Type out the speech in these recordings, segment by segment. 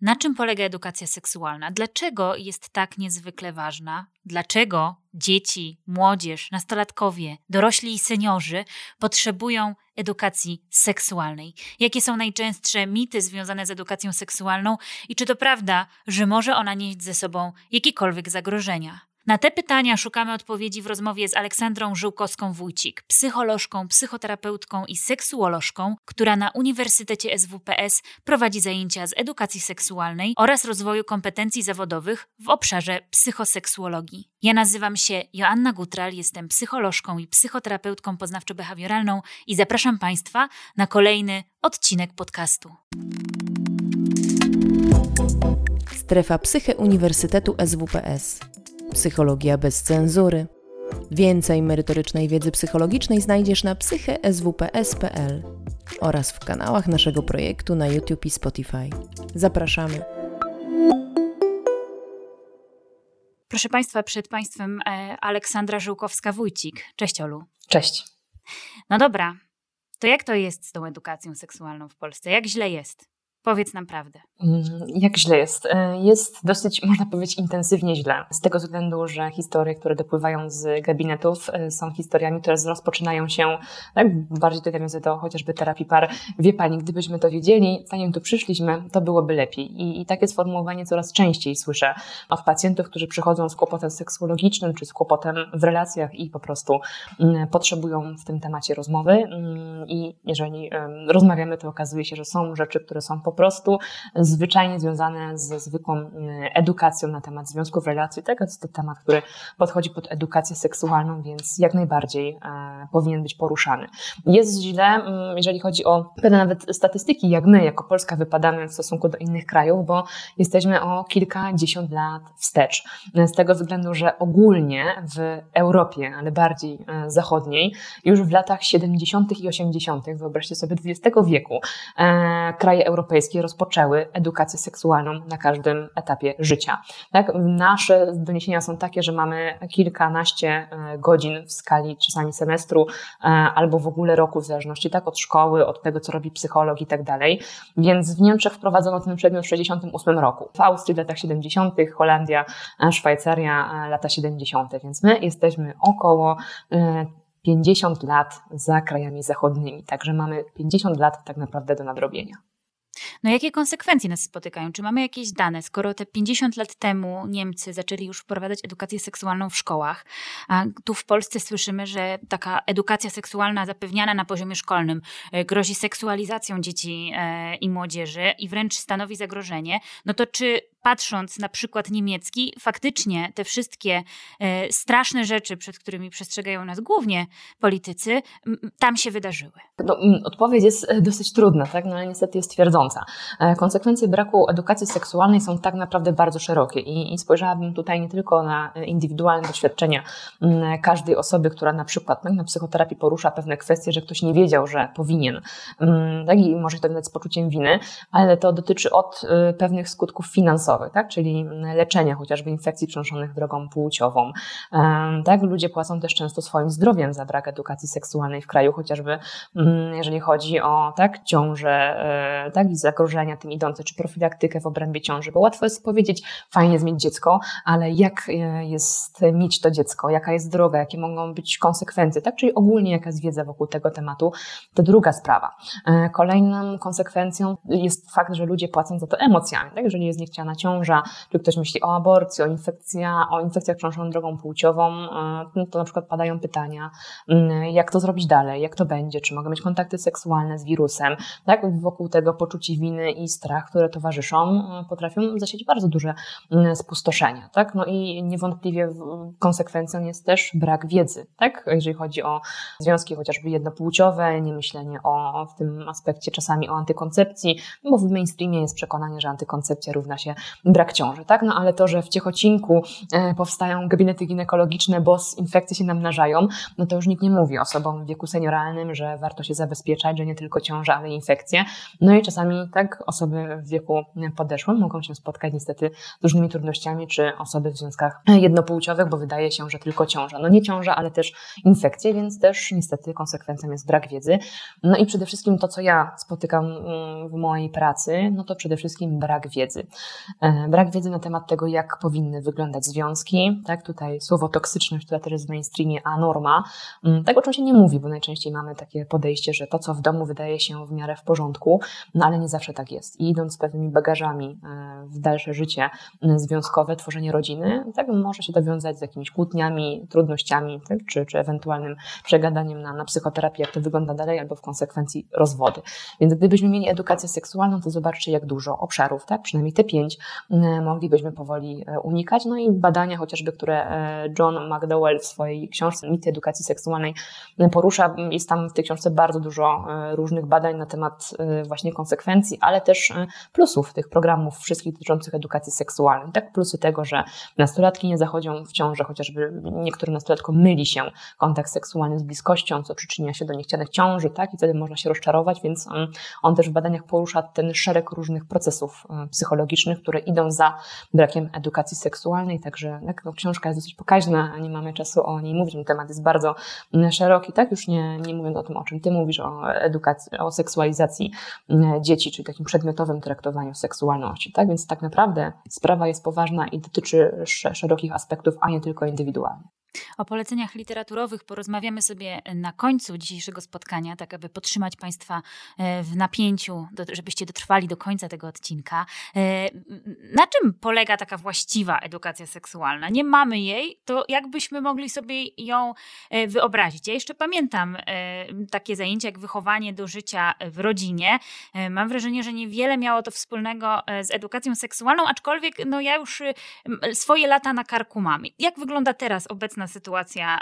Na czym polega edukacja seksualna? Dlaczego jest tak niezwykle ważna? Dlaczego dzieci, młodzież, nastolatkowie, dorośli i seniorzy potrzebują edukacji seksualnej? Jakie są najczęstsze mity związane z edukacją seksualną i czy to prawda, że może ona nieść ze sobą jakiekolwiek zagrożenia? Na te pytania szukamy odpowiedzi w rozmowie z Aleksandrą Żółkowską-Wójcik, psycholożką, psychoterapeutką i seksuolożką, która na Uniwersytecie SWPS prowadzi zajęcia z edukacji seksualnej oraz rozwoju kompetencji zawodowych w obszarze psychoseksuologii. Ja nazywam się Joanna Gutral, jestem psycholożką i psychoterapeutką poznawczo-behawioralną i zapraszam Państwa na kolejny odcinek podcastu. Strefa Psyche Uniwersytetu SWPS Psychologia bez cenzury. Więcej merytorycznej wiedzy psychologicznej znajdziesz na psycheswps.pl oraz w kanałach naszego projektu na YouTube i Spotify. Zapraszamy. Proszę Państwa, przed Państwem e, Aleksandra Żółkowska-Wójcik. Cześć Olu. Cześć. No dobra, to jak to jest z tą edukacją seksualną w Polsce? Jak źle jest? Powiedz nam prawdę. Mm, jak źle jest? E, jest dosyć, można powiedzieć, intensywnie źle. Z tego względu, że historie, które dopływają z gabinetów, e, są historiami, które rozpoczynają się, tak, bardziej tutaj nawiązuję do chociażby terapii par. Wie Pani, gdybyśmy to wiedzieli, zanim tu przyszliśmy, to byłoby lepiej. I, I takie sformułowanie coraz częściej słyszę od pacjentów, którzy przychodzą z kłopotem seksuologicznym, czy z kłopotem w relacjach i po prostu mm, potrzebują w tym temacie rozmowy. Mm, I jeżeli rozmawiamy, to okazuje się, że są rzeczy, które są po prostu zwyczajnie związane ze zwykłą mm, edukacją na temat związków, relacji. Tak, jest to temat, który podchodzi pod edukację seksualną, więc jak najbardziej e, powinien być poruszany. Jest źle, mm, jeżeli chodzi o pewne nawet statystyki, jak my jako Polska wypadamy w stosunku do innych krajów, bo jesteśmy o kilkadziesiąt lat wstecz. Z tego względu, że ogólnie w Europie, ale bardziej e, zachodniej, już w latach 70. i 80., wyobraźcie sobie XX wieku, e, kraje europejskie rozpoczęły edukację seksualną na każdym etapie życia. Tak? Nasze doniesienia są takie, że mamy kilkanaście e, godzin w skali czasami semestru e, albo w ogóle roku, w zależności tak od szkoły, od tego, co robi psycholog i tak dalej. Więc w Niemczech wprowadzono ten przedmiot w 68 roku. W Austrii w latach 70., Holandia, e, Szwajcaria lata 70., więc my jesteśmy około 50 lat za krajami zachodnimi. Także mamy 50 lat tak naprawdę do nadrobienia. No jakie konsekwencje nas spotykają? Czy mamy jakieś dane, skoro te 50 lat temu Niemcy zaczęli już wprowadzać edukację seksualną w szkołach, a tu w Polsce słyszymy, że taka edukacja seksualna zapewniana na poziomie szkolnym e, grozi seksualizacją dzieci e, i młodzieży i wręcz stanowi zagrożenie, no to czy patrząc na przykład niemiecki, faktycznie te wszystkie e, straszne rzeczy, przed którymi przestrzegają nas głównie politycy, tam się wydarzyły? No, odpowiedź jest e, dosyć trudna, tak? no, ale niestety jest twierdząca. E, konsekwencje braku edukacji seksualnej są tak naprawdę bardzo szerokie i, i spojrzałabym tutaj nie tylko na indywidualne doświadczenia każdej osoby, która na przykład tak, na psychoterapii porusza pewne kwestie, że ktoś nie wiedział, że powinien, tak? i może to wiązać z poczuciem winy, ale to dotyczy od pewnych skutków finansowych, tak? czyli leczenia chociażby infekcji przenoszonych drogą płciową. Tak? Ludzie płacą też często swoim zdrowiem za brak edukacji seksualnej w kraju, chociażby mm, jeżeli chodzi o tak, ciążę e, tak, i zagrożenia tym idące, czy profilaktykę w obrębie ciąży, bo łatwo jest powiedzieć, fajnie jest mieć dziecko, ale jak e, jest mieć to dziecko, jaka jest droga, jakie mogą być konsekwencje, tak? czyli ogólnie jaka jest wiedza wokół tego tematu, to druga sprawa. E, kolejną konsekwencją jest fakt, że ludzie płacą za to emocjami, tak? jeżeli jest niechciana ciąża, czy ktoś myśli o aborcji, o, infekcja, o infekcjach przenoszonych drogą płciową, e, no to na przykład padają pytania, mm, jak to zrobić dalej, jak to będzie, czy mogę mieć kontakty seksualne z wirusem, tak? Wokół tego poczucie winy i strach, które towarzyszą, e, potrafią zasieć bardzo duże mm, spustoszenia, tak? No i niewątpliwie konsekwencją jest też brak wiedzy, tak? Jeżeli chodzi o związki chociażby jednopłciowe, niemyślenie o, w tym aspekcie czasami o antykoncepcji, bo w mainstreamie jest przekonanie, że antykoncepcja równa się brak ciąży, tak? No ale to, że w Ciechocinku e, powstają gabinety ginekologiczne, bo infekcje się namnażają, no to już nikt nie mówi osobom w wieku senioralnym, że warto się zabezpieczać, że nie tylko ciąża, ale infekcje. No i czasami tak? Osoby w wieku podeszłym mogą się spotkać niestety z różnymi trudnościami, czy osoby w związkach jednopłciowych, bo wydaje się, że tylko ciąża. No nie ciąża, ale też infekcje, więc też niestety konsekwencją jest brak wiedzy. No i przede wszystkim to, co ja spotykam mm, w mojej pracy, no to przede wszystkim brak wiedzy. E, brak wiedzy na temat tego, jak powinny wyglądać związki, tak? Tutaj słowo toksyczność, która też jest w mainstreamie, a norma. Mm, tego oczywiście nie mówi, bo najczęściej mamy takie podejście, że to, co w domu wydaje się w miarę w porządku, no ale nie zawsze tak jest. I idąc z pewnymi bagażami e, w dalsze życie związkowe, tworzenie rodziny, tak może się dowiązać z jakimiś kłótniami, trudnościami, tak? czy, czy ewentualnym przegadaniem na, na psychoterapię, jak to wygląda dalej, albo w konsekwencji rozwody. Więc gdybyśmy mieli edukację seksualną, to zobaczcie, jak dużo obszarów, tak? przynajmniej te pięć, moglibyśmy powoli e, unikać. No i badania chociażby, które e, John McDowell w swojej książce Mity edukacji seksualnej porusza, jest tam w tej książce bardzo dużo różnych badań na temat właśnie konsekwencji, ale też plusów tych programów wszystkich dotyczących edukacji seksualnej. Tak, plusy tego, że nastolatki nie zachodzą w ciążę, chociażby niektórym nastolatkom myli się kontakt seksualny z bliskością, co przyczynia się do niechcianych ciąży, tak, i wtedy można się rozczarować, więc on, on też w badaniach porusza ten szereg różnych procesów psychologicznych, które idą za brakiem edukacji seksualnej, także tak, no, książka jest dosyć pokaźna, nie mamy czasu o niej mówić, ten temat jest bardzo szeroki, tak, już nie, nie mówiąc o tym, o czym ty mówisz, o edukacji, o seksualizacji dzieci, czyli takim przedmiotowym traktowaniu seksualności, tak, więc tak naprawdę sprawa jest poważna i dotyczy szerokich aspektów, a nie tylko indywidualnych. O poleceniach literaturowych porozmawiamy sobie na końcu dzisiejszego spotkania, tak aby podtrzymać Państwa e, w napięciu, żebyście dotrwali do końca tego odcinka. E, na czym polega taka właściwa edukacja seksualna? Nie mamy jej, to jakbyśmy mogli sobie ją e, wyobrazić? Ja jeszcze pamiętam takie zajęcia jak wychowanie do życia w rodzinie. Mam wrażenie, że niewiele miało to wspólnego z edukacją seksualną, aczkolwiek no ja już swoje lata na karku mam. Jak wygląda teraz obecna obecna sytuacja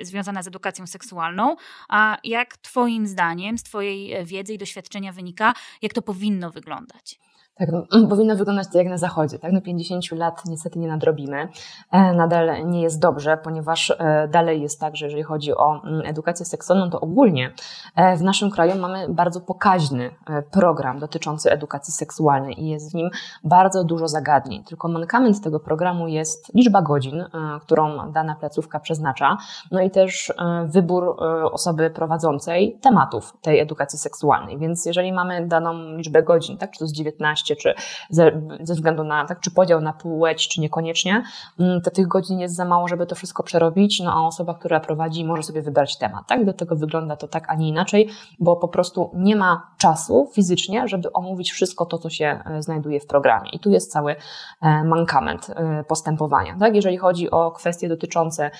y, związana z edukacją seksualną, a jak Twoim zdaniem, z Twojej e, wiedzy i doświadczenia wynika, jak to powinno wyglądać? Tak, no, powinno wyglądać to jak na zachodzie. Tak? No 50 lat niestety nie nadrobimy. E, nadal nie jest dobrze, ponieważ e, dalej jest tak, że jeżeli chodzi o mm, edukację seksualną, to ogólnie e, w naszym kraju mamy bardzo pokaźny program dotyczący edukacji seksualnej i jest w nim bardzo dużo zagadnień. Tylko mankament tego programu jest liczba godzin, którą dana placówka przeznacza, no i też wybór osoby prowadzącej tematów tej edukacji seksualnej. Więc jeżeli mamy daną liczbę godzin, tak, czy to jest 19, czy ze, ze względu na, tak, czy podział na płeć, czy niekoniecznie, mm, to tych godzin jest za mało, żeby to wszystko przerobić, no a osoba, która prowadzi, może sobie wybrać temat, tak? Do tego wygląda to tak, a nie inaczej, bo po prostu nie ma czasu fizycznie, żeby omówić wszystko to, co się e, znajduje w programie. I tu jest cały e, mankament e, postępowania, tak? Jeżeli chodzi o kwestie dotyczące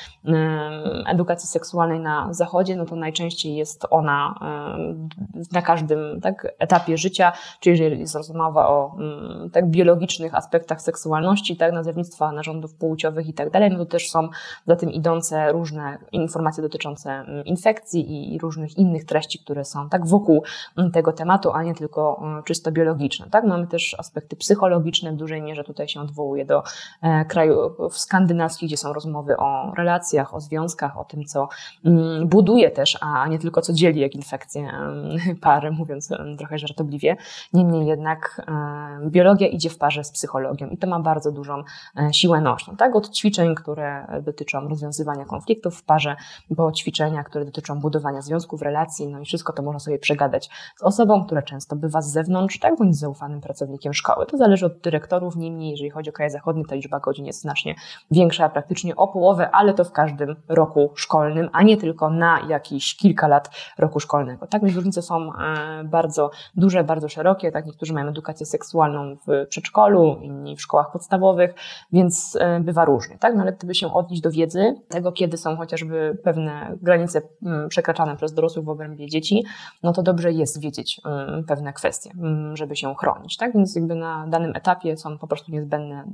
edukacji seksualnej na zachodzie, no to najczęściej jest ona na każdym tak, etapie życia, czyli jeżeli jest rozmowa o Mm, tak biologicznych aspektach seksualności, tak, nazewnictwa narządów płciowych i tak dalej, no to też są za tym idące różne informacje dotyczące mm, infekcji i różnych innych treści, które są tak wokół mm, tego tematu, a nie tylko czysto biologiczne. Tak? Mamy też aspekty psychologiczne, w dużej mierze tutaj się odwołuje do e, krajów skandynawskich, gdzie są rozmowy o relacjach, o związkach, o tym, co buduje też, a nie tylko co dzieli, jak infekcje pary, mówiąc trochę żartobliwie. Niemniej jednak e, biologia idzie w parze z psychologią i to ma bardzo dużą e, siłę nośną. Tak? Od ćwiczeń, które dotyczą rozwiązywania konfliktów w parze, po ćwiczenia, które dotyczą budowania związków, relacji, no i wszystko to można sobie przegadać z osobą, która często bywa z zewnątrz, tak, bądź zaufanym pracownikiem szkoły. To zależy od dyrektorów, niemniej jeżeli chodzi o kraje zachodnie, ta liczba godzin jest znacznie większa, praktycznie o połowę, ale to w każdym roku szkolnym, a nie tylko na jakieś kilka lat roku szkolnego. Tak, więc różnice są e, bardzo duże, bardzo szerokie, tak, niektórzy mają edukację seksualną, w przedszkolu, inni w szkołach podstawowych, więc e, bywa różnie, tak? No ale gdyby się odnieść do wiedzy, tego kiedy są chociażby pewne granice mm, przekraczane przez dorosłych w obrębie dzieci, no to dobrze jest wiedzieć mm, pewne kwestie, mm, żeby się chronić, tak? Więc jakby na danym etapie są po prostu niezbędne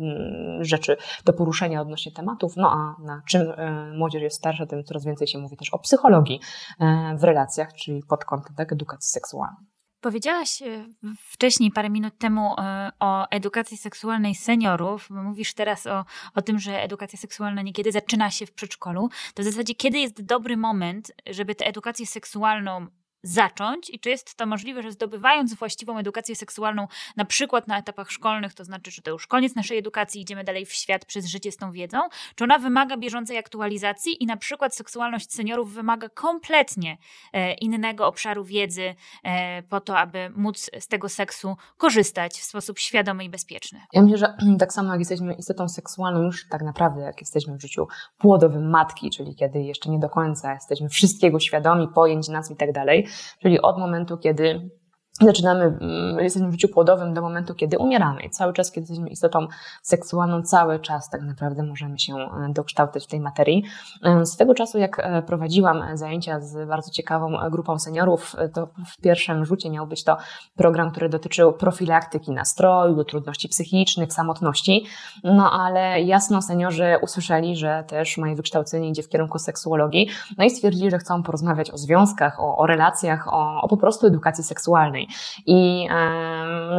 rzeczy do poruszenia odnośnie tematów, no a na czym e, młodzież jest starsza, tym coraz więcej się mówi też o psychologii e, w relacjach, czyli pod kątem tak, edukacji seksualnej. Powiedziałaś e, wcześniej, parę minut temu, e, o edukacji seksualnej seniorów, mówisz teraz o, o tym, że edukacja seksualna niekiedy zaczyna się w przedszkolu. To w zasadzie kiedy jest dobry moment, żeby tę edukację seksualną zacząć i czy jest to możliwe, że zdobywając właściwą edukację seksualną, na przykład na etapach szkolnych, to znaczy, że to już koniec naszej edukacji, idziemy dalej w świat przez życie z tą wiedzą, czy ona wymaga bieżącej aktualizacji i na przykład seksualność seniorów wymaga kompletnie e, innego obszaru wiedzy e, po to, aby móc z tego seksu korzystać w sposób świadomy i bezpieczny. Ja myślę, że tak samo jak jesteśmy istotą seksualną już tak naprawdę, jak jesteśmy w życiu płodowym matki, czyli kiedy jeszcze nie do końca jesteśmy wszystkiego świadomi, pojęć, nazw i tak dalej, czyli od momentu, kiedy zaczynamy, mm, jesteśmy w życiu płodowym do momentu, kiedy umieramy. I cały czas, kiedy jesteśmy istotą seksualną, cały czas tak naprawdę możemy się e, dokształcać w tej materii. E, z tego czasu, jak e, prowadziłam zajęcia z bardzo ciekawą grupą seniorów, to w pierwszym rzucie miał być to program, który dotyczył profilaktyki nastroju, trudności psychicznych, samotności. No ale jasno seniorzy usłyszeli, że też moje wykształcenie idzie w kierunku seksuologii, no i stwierdzili, że chcą porozmawiać o związkach, o, o relacjach, o, o po prostu edukacji seksualnej. I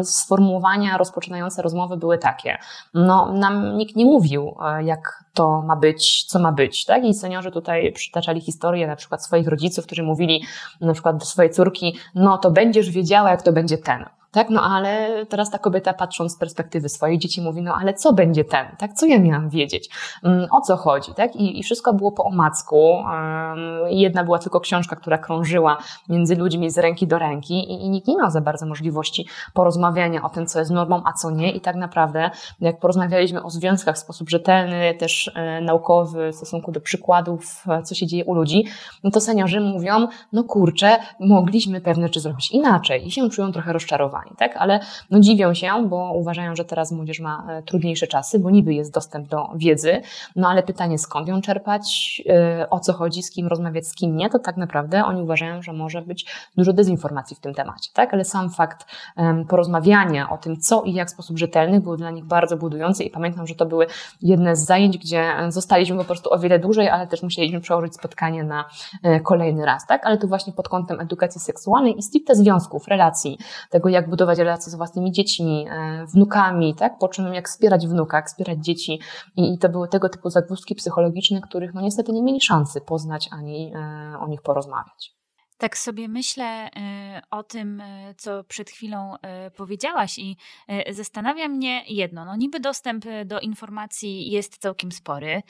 sformułowania rozpoczynające rozmowy były takie. No, nam nikt nie mówił, e, jak to ma być, co ma być, tak? I seniorzy tutaj przytaczali historię na przykład swoich rodziców, którzy mówili na przykład do swojej córki, no to będziesz wiedziała, jak to będzie ten. Tak, no ale teraz ta kobieta patrząc z perspektywy swojej dzieci mówi, no ale co będzie ten, tak, co ja miałam wiedzieć, mm, o co chodzi, tak, i, i wszystko było po omacku, jedna była tylko książka, która krążyła między ludźmi z ręki do ręki i, i nikt nie miał za bardzo możliwości porozmawiania o tym, co jest normą, a co nie. I tak naprawdę, jak porozmawialiśmy o związkach w sposób rzetelny, też e, naukowy w stosunku do przykładów, e, co się dzieje u ludzi, no to seniorzy mówią, no kurczę, mogliśmy pewne rzeczy zrobić inaczej. I się czują trochę rozczarowani tak? Ale no dziwią się, bo uważają, że teraz młodzież ma e, trudniejsze czasy, bo niby jest dostęp do wiedzy, no ale pytanie skąd ją czerpać, e, o co chodzi, z kim rozmawiać, z kim nie, to tak naprawdę oni uważają, że może być dużo dezinformacji w tym temacie, tak? Ale sam fakt porozmawiania o tym, co i jak w sposób rzetelny był dla nich bardzo budujący i pamiętam, że to były jedne z zajęć, gdzie zostaliśmy po prostu o wiele dłużej, ale też musieliśmy przełożyć spotkanie na e, kolejny raz, tak? Ale tu właśnie pod kątem edukacji seksualnej i stricte związków, relacji, tego jak budować relacje z własnymi dziećmi, e, wnukami, tak? Po czym jak wspierać wnuka, jak wspierać dzieci. I, to były tego typu zagwozdki psychologiczne, których no niestety nie mieli szansy poznać ani e, o nich porozmawiać. Tak sobie myślę y, o tym, y, co przed chwilą y, powiedziałaś, i zastanawia mnie jedno. No, niby dostęp do informacji jest całkiem spory.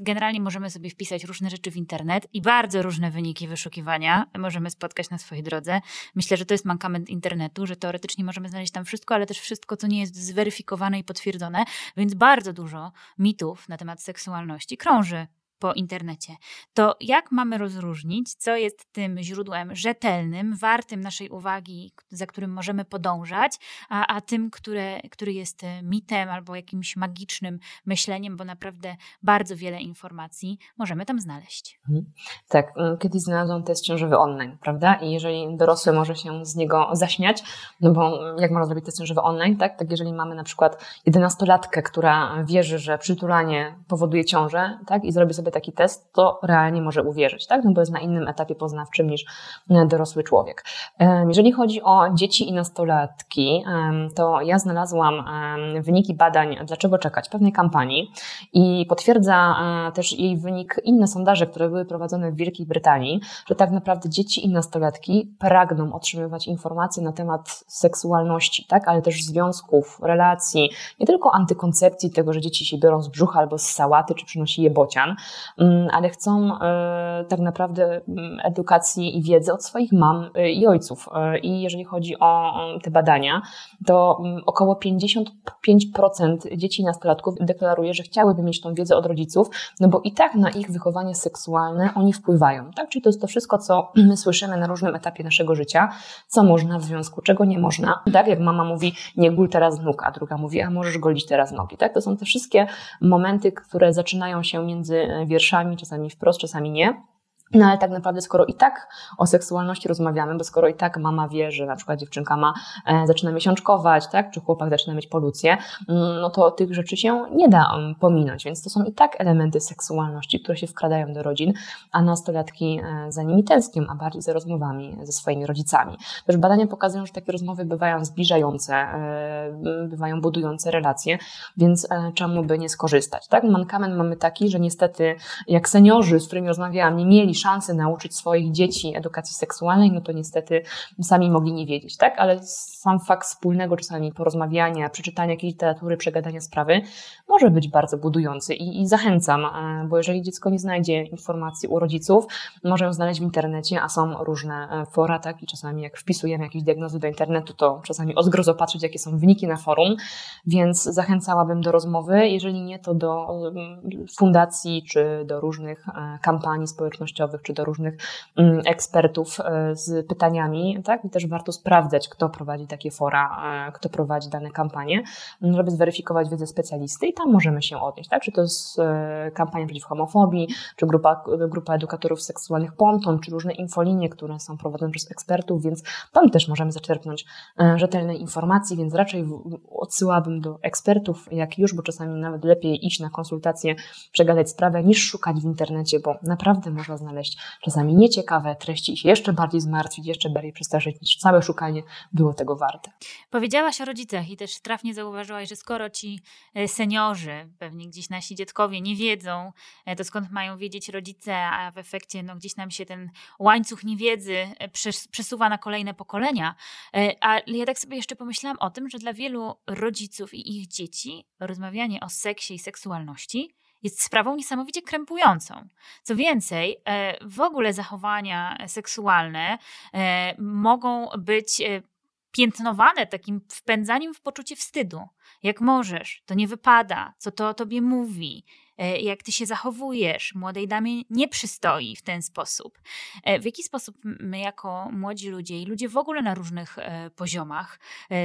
Generalnie możemy sobie wpisać różne rzeczy w internet i bardzo różne wyniki wyszukiwania możemy spotkać na swojej drodze. Myślę, że to jest mankament internetu, że teoretycznie możemy znaleźć tam wszystko, ale też wszystko, co nie jest zweryfikowane i potwierdzone, więc bardzo dużo mitów na temat seksualności krąży po internecie, to jak mamy rozróżnić, co jest tym źródłem rzetelnym, wartym naszej uwagi, za którym możemy podążać, a, a tym, które, który jest e, mitem albo jakimś magicznym myśleniem, bo naprawdę bardzo wiele informacji możemy tam znaleźć. Mhm. Tak, mm, kiedyś znalazłam test ciążowy online, prawda? I jeżeli dorosły może się z niego zaśmiać, no bo mm, jak można zrobić test ciążowy online, tak? Tak, jeżeli mamy na przykład jedenastolatkę, która wierzy, że przytulanie powoduje ciążę, tak? I zrobi sobie taki test, to realnie może uwierzyć, tak? No bo jest na innym etapie poznawczym niż e, dorosły człowiek. Jeżeli chodzi o dzieci i nastolatki, to ja znalazłam wyniki badań Dlaczego czekać? pewnej kampanii i potwierdza e, też jej wynik inne sondaże, które były prowadzone w Wielkiej Brytanii, że tak naprawdę dzieci i nastolatki pragną otrzymywać informacje na temat seksualności, tak? Ale też związków, relacji, nie tylko antykoncepcji, tego, że dzieci się biorą z brzucha albo z sałaty, czy przynosi je bocian, ale chcą e, tak naprawdę mm, edukacji i wiedzy od swoich mam e, i ojców. E, I jeżeli chodzi o te badania, to mm, około 55% dzieci i nastolatków deklaruje, że chciałyby mieć tą wiedzę od rodziców, no bo i tak na ich wychowanie seksualne oni wpływają. Tak? Czyli to jest to wszystko, co my słyszymy na różnym etapie naszego życia, co można w związku, czego nie można. Tak jak mama mówi, nie gól teraz nóg, a druga mówi, a możesz golić teraz nogi. Tak? To są te wszystkie momenty, które zaczynają się między wierszami, czasami wprost, czasami nie. No ale tak naprawdę, skoro i tak o seksualności rozmawiamy, bo skoro i tak mama wie, że na przykład dziewczynka ma, e, zaczyna miesiączkować, tak, czy chłopak zaczyna mieć polucję, mm, no to tych rzeczy się nie da um, pominąć, więc to są i tak elementy seksualności, które się wkradają do rodzin, a nastolatki e, za nimi tęsknią, a bardziej za rozmowami ze swoimi rodzicami. Też badania pokazują, że takie rozmowy bywają zbliżające, e, bywają budujące relacje, więc e, czemu by nie skorzystać, tak? Mankament mamy taki, że niestety jak seniorzy, z którymi rozmawiałam, nie mieli mieli szansę nauczyć swoich dzieci edukacji seksualnej, no to niestety sami mogli nie wiedzieć, tak? Ale sam fakt wspólnego czasami porozmawiania, przeczytania jakiejś literatury, przegadania sprawy może być bardzo budujący i, i zachęcam, e, bo jeżeli dziecko nie znajdzie informacji u rodziców, może ją znaleźć w internecie, a są różne e, fora, tak? I czasami jak wpisujemy jakieś diagnozy do internetu, to czasami o zgrozo patrzeć, jakie są wyniki na forum, więc zachęcałabym do rozmowy, jeżeli nie, to do mm, fundacji, czy do różnych e, kampanii społecznościowych, czy do różnych mm, ekspertów z pytaniami, tak? I też warto sprawdzać, kto prowadzi takie fora, kto prowadzi dane kampanie, żeby zweryfikować wiedzę specjalisty i tam możemy się odnieść, tak? Czy to jest e, kampania przeciw homofobii, czy grupa, grupa edukatorów seksualnych Ponton, czy różne infolinie, które są prowadzone przez ekspertów, więc tam też możemy zaczerpnąć e, rzetelne informacje, więc raczej odsyłabym do ekspertów, jak już, bo czasami nawet lepiej iść na konsultacje, przegadać sprawę, niż szukać w internecie, bo naprawdę można znaleźć czasami nieciekawe treści i się jeszcze bardziej zmartwić, jeszcze bardziej przestraszyć, niż całe szukanie było tego warte. Powiedziałaś o rodzicach i też trafnie zauważyłaś, że skoro ci e, seniorzy, pewnie gdzieś nasi dziadkowie nie wiedzą, e, to skąd mają wiedzieć rodzice, a w efekcie no, gdzieś nam się ten łańcuch niewiedzy e, przesuwa na kolejne pokolenia. Ale ja tak sobie jeszcze pomyślałam o tym, że dla wielu rodziców i ich dzieci rozmawianie o seksie i seksualności jest sprawą niesamowicie krępującą. Co więcej, w ogóle zachowania seksualne mogą być piętnowane takim wpędzaniem w poczucie wstydu. Jak możesz, to nie wypada, co to o tobie mówi, E, jak ty się zachowujesz. Młodej damie nie przystoi w ten sposób. E, w jaki sposób my, jako młodzi ludzie i ludzie w ogóle na różnych e, poziomach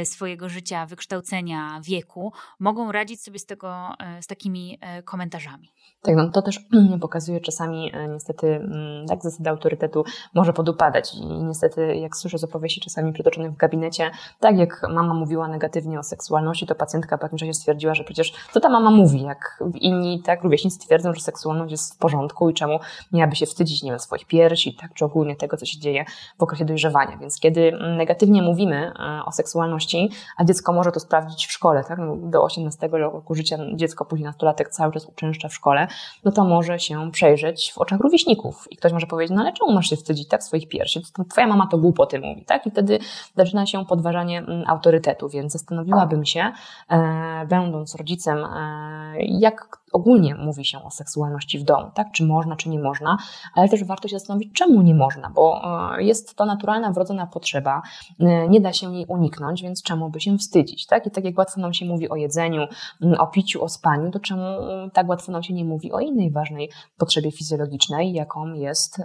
swojego życia, wykształcenia, wieku, mogą radzić sobie z, tego, z takimi komentarzami? Tak, no to też pokazuje czasami niestety mm, tak zasada autorytetu może podupadać i niestety jak słyszę z opowieści czasami przytoczonych w gabinecie, tak jak mama mówiła negatywnie o seksualności, to pacjentka po jakimś czasie stwierdziła, że przecież co ta mama mówi, jak inni tak tak, rówieśnicy twierdzą, że seksualność jest w porządku i czemu miałaby się wstydzić, nie wiem, swoich piersi, tak, czy ogólnie tego, co się dzieje w okresie dojrzewania. Więc kiedy negatywnie mówimy e, o seksualności, a dziecko może to sprawdzić w szkole, tak, no, do 18 roku życia dziecko, później nastolatek cały czas uczęszcza w szkole, no to może się przejrzeć w oczach rówieśników i ktoś może powiedzieć, no ale czemu masz się wstydzić, tak, swoich piersi? Twoja mama to głupoty mówi, tak, i wtedy zaczyna się podważanie autorytetu, więc zastanowiłabym się, e, będąc rodzicem, e, jak ogólnie mówi się o seksualności w domu, tak? Czy można, czy nie można, ale też warto się zastanowić, czemu nie można, bo e, jest to naturalna, wrodzona potrzeba, e, nie da się jej uniknąć, więc czemu by się wstydzić, tak? I tak jak łatwo nam się mówi o jedzeniu, o piciu, o spaniu, to czemu tak łatwo nam się nie mówi o innej ważnej potrzebie fizjologicznej, jaką jest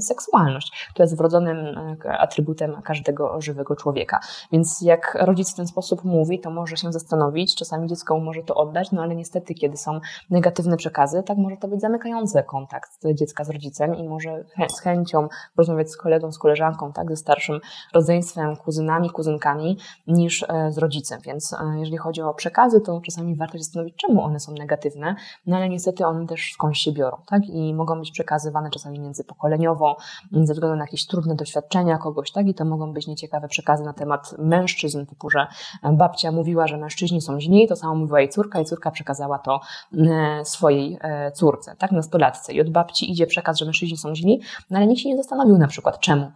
seksualność, która jest wrodzonym e, atrybutem każdego żywego człowieka. Więc jak rodzic w ten sposób mówi, to może się zastanowić, czasami dziecko może to oddać, no ale niestety kiedy są negatywne przekazy, tak może to być zamykający kontakt dziecka z rodzicem i może z chęcią rozmawiać z kolegą, z koleżanką, tak, ze starszym rodzeństwem, kuzynami, kuzynkami, niż e, z rodzicem. Więc e, jeżeli chodzi o przekazy, to czasami warto się zastanowić, czemu one są negatywne, no ale niestety one też skądś się biorą, tak, i mogą być przekazywane czasami międzypokoleniowo, ze względu na jakieś trudne doświadczenia kogoś, tak, i to mogą być nieciekawe przekazy na temat mężczyzn, typu, że babcia mówiła, że mężczyźni są źli, to samo mówiła jej córka i córka przekazała to E, swojej e, córce, tak, nastolatce. I od babci idzie przekaz, że mężczyźni są źli, no ale nikt się nie zastanowił na przykład czemu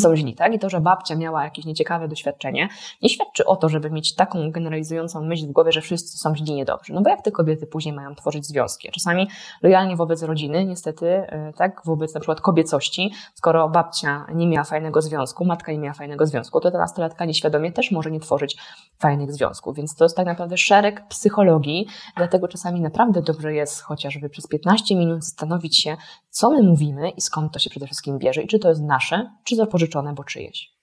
są źli, tak? I to, że babcia miała jakieś nieciekawe doświadczenie, nie świadczy o to, żeby mieć taką generalizującą myśl w głowie, że wszyscy są źli niedobrzy. No bo jak te kobiety później mają tworzyć związki? Czasami lojalnie wobec rodziny, niestety, e, tak, wobec na przykład kobiecości, skoro babcia nie miała fajnego związku, matka nie miała fajnego związku, to ta nastolatka nieświadomie też może nie tworzyć fajnych związków. Więc to jest tak naprawdę szereg psychologii, dlatego czasami naprawdę dobrze jest chociażby przez 15 minut zastanowić się, co my mówimy i skąd to się przede wszystkim bierze i czy to jest nasze, czy zapożyczone, bo czyjeś.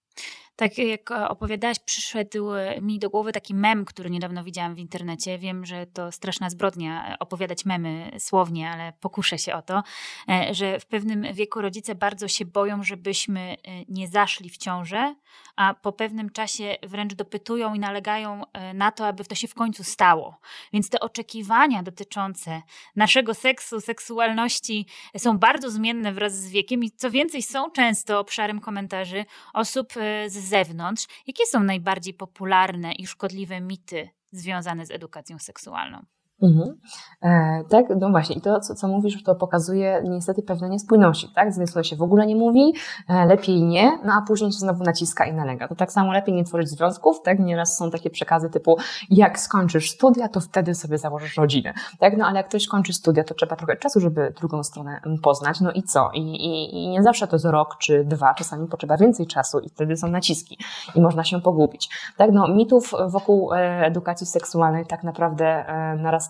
Tak jak opowiadałaś, przyszedł mi do głowy taki mem, który niedawno widziałam w internecie. Wiem, że to straszna zbrodnia opowiadać memy słownie, ale pokuszę się o to, e, że w pewnym wieku rodzice bardzo się boją, żebyśmy e, nie zaszli w ciążę, a po pewnym czasie wręcz dopytują i nalegają e, na to, aby to się w końcu stało. Więc te oczekiwania dotyczące naszego seksu, seksualności są bardzo zmienne wraz z wiekiem i co więcej są często obszarem komentarzy osób z zewnątrz, jakie są najbardziej popularne i szkodliwe mity związane z edukacją seksualną? Mhm. E, tak, no właśnie. I to, co, co mówisz, to pokazuje niestety pewne niespójności, tak? Z się w ogóle nie mówi, e, lepiej nie, no a później się znowu naciska i nalega. To tak samo lepiej nie tworzyć związków, tak? Nieraz są takie przekazy typu, jak skończysz studia, to wtedy sobie założysz rodzinę, tak? No ale jak ktoś kończy studia, to trzeba trochę czasu, żeby drugą stronę poznać, no i co? I, i, i nie zawsze to jest rok czy dwa, czasami potrzeba więcej czasu i wtedy są naciski i można się pogubić, tak? No mitów wokół e, edukacji seksualnej tak naprawdę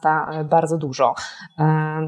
narasta bardzo dużo.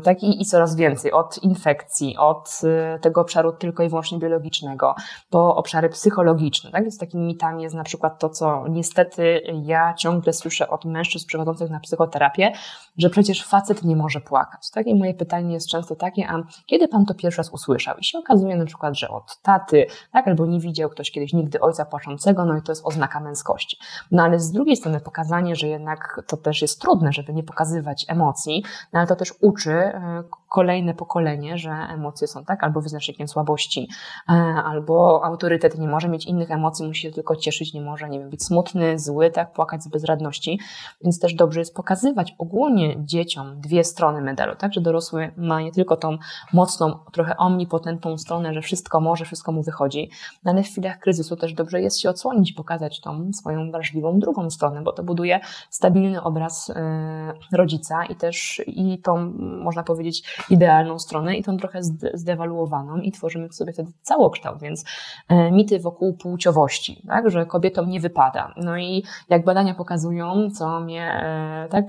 Tak i, i coraz więcej. Od infekcji, od y, tego obszaru tylko i wyłącznie biologicznego, po obszary psychologiczne. Tak? Więc takimi mitami jest na przykład to, co niestety ja ciągle słyszę od mężczyzn przychodzących na psychoterapię, że przecież facet nie może płakać. Tak? I moje pytanie jest często takie, a kiedy pan to pierwszy raz usłyszał? I się okazuje na przykład, że od taty, tak? albo nie widział ktoś kiedyś nigdy ojca płaczącego, no i to jest oznaka męskości. No ale z drugiej strony pokazanie, że jednak to też jest trudne, żeby nie pokazywać emocji, no ale to też uczy e, kolejne pokolenie, że emocje są tak albo wyznacznikiem słabości, e, albo autorytet nie może mieć innych emocji, musi się tylko cieszyć, nie może, nie wiem, być smutny, zły, tak, płakać z bezradności. Więc też dobrze jest pokazywać ogólnie dzieciom dwie strony medalu, tak, że dorosły ma nie tylko tą mocną, trochę omnipotentną stronę, że wszystko może, wszystko mu wychodzi, ale w chwilach kryzysu też dobrze jest się odsłonić, pokazać tą swoją wrażliwą drugą stronę, bo to buduje stabilny obraz e, rodzica i też i tą, można powiedzieć, idealną stronę i tą trochę zdewaluowaną i tworzymy w sobie wtedy całokształt, więc e, mity wokół płciowości, tak, że kobietom nie wypada. No i jak badania pokazują, co mnie e, tak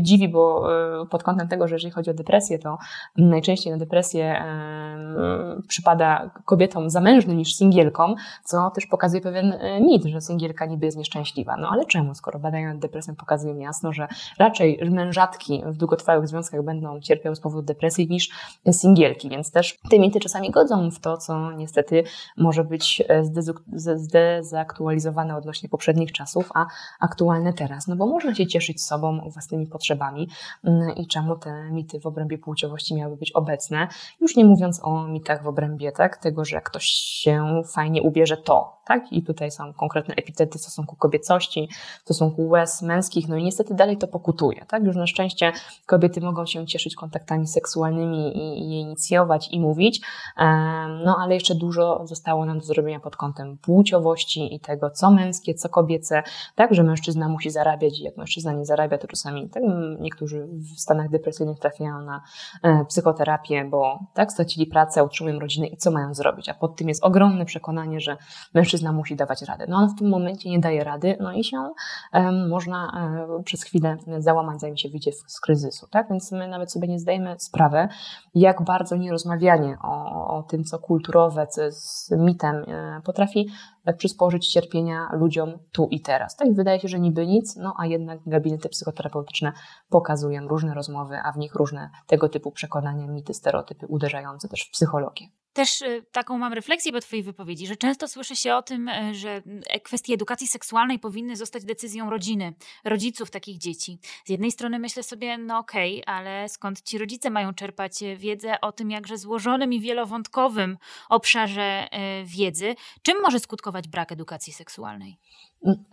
dziwi, bo e, pod kątem tego, że jeżeli chodzi o depresję, to najczęściej na depresję przypada kobietom zamężnym niż singielkom, co też pokazuje pewien mit, że singielka niby jest nieszczęśliwa. No ale czemu, skoro badania nad depresją pokazują jasno, że raczej mężatki w długotrwałych związkach będą cierpiały z powodu depresji niż singielki, więc też te mity czasami godzą w to, co niestety może być e, zdezaktualizowane odnośnie poprzednich czasów, a aktualne teraz. No bo można się cieszyć sobą, własnymi potrzebami mm, i czemu te mity w obrębie płciowości miały być obecne. Już nie mówiąc o mitach w obrębie tak, tego, że ktoś się fajnie ubierze, to tak? I tutaj są konkretne epitety w stosunku kobiecości, w stosunku łez męskich, no i niestety dalej to pokutuje, tak? Już na szczęście kobiety mogą się cieszyć kontaktami seksualnymi i je inicjować i mówić, no ale jeszcze dużo zostało nam do zrobienia pod kątem płciowości i tego, co męskie, co kobiece, tak? Że mężczyzna musi zarabiać i jak mężczyzna nie zarabia, to czasami tak? Niektórzy w stanach depresyjnych trafiają na e, psychoterapię, bo tak, stracili pracę, utrzymują rodzinę i co mają zrobić, a pod tym jest ogromne przekonanie, że mężczyzna musi dawać radę. No on w tym momencie nie daje rady, no i się można um, przez chwilę załamać, zanim się wyjdzie z kryzysu. Tak? Więc my nawet sobie nie zdajemy sprawy, jak bardzo nierozmawianie o, o tym, co kulturowe, co jest mitem, e, potrafi przysporzyć cierpienia ludziom tu i teraz. Tak wydaje się, że niby nic, no a jednak gabinety psychoterapeutyczne pokazują różne rozmowy, a w nich różne tego typu przekonania, mity, stereotypy uderzające też w psychologię. Też y, taką mam refleksję po Twojej wypowiedzi, że często słyszy się o tym, y, że e, kwestie edukacji seksualnej powinny zostać decyzją rodziny, rodziców takich dzieci. Z jednej strony myślę sobie, no okej, okay, ale skąd ci rodzice mają czerpać e, wiedzę o tym jakże złożonym i wielowątkowym obszarze e, wiedzy? Czym może skutkować brak edukacji seksualnej?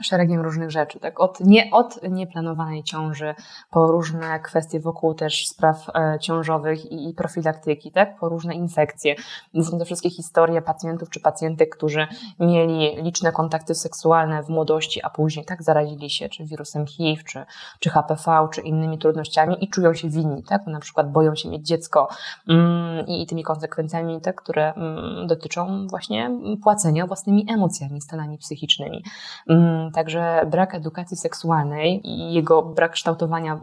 Szeregiem różnych rzeczy, tak? Od, nie, od nieplanowanej ciąży, po różne kwestie wokół też spraw e, ciążowych i, i, profilaktyki, tak? Po różne infekcje. Są to wszystkie historie pacjentów czy pacjentek, którzy mieli liczne kontakty seksualne w młodości, a później tak zarazili się czy wirusem HIV, czy, czy HPV, czy innymi trudnościami i czują się winni, tak? Bo na przykład boją się mieć dziecko mm, i, i tymi konsekwencjami, tak? które mm, dotyczą właśnie płacenia własnymi emocjami, stanami psychicznymi. Także brak edukacji seksualnej i jego brak kształtowania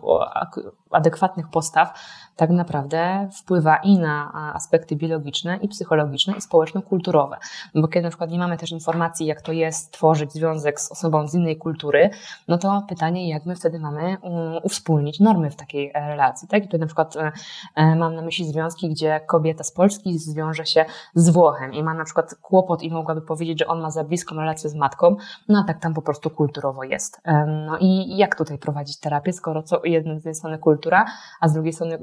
adekwatnych postaw tak naprawdę wpływa i na aspekty biologiczne, i psychologiczne, i społeczno-kulturowe. Bo kiedy na przykład nie mamy też informacji, jak to jest tworzyć związek z osobą z innej kultury, no to pytanie, jak my wtedy mamy mm, uwspólnić normy w takiej e, relacji. Tak? I tutaj na przykład e, e, mam na myśli związki, gdzie kobieta z Polski zwiąże się z Włochem i ma na przykład kłopot i mogłaby powiedzieć, że on ma za bliską relację z matką, no a tak tam po prostu kulturowo jest. No i jak tutaj prowadzić terapię, skoro co, jednej strony kultura, a z drugiej strony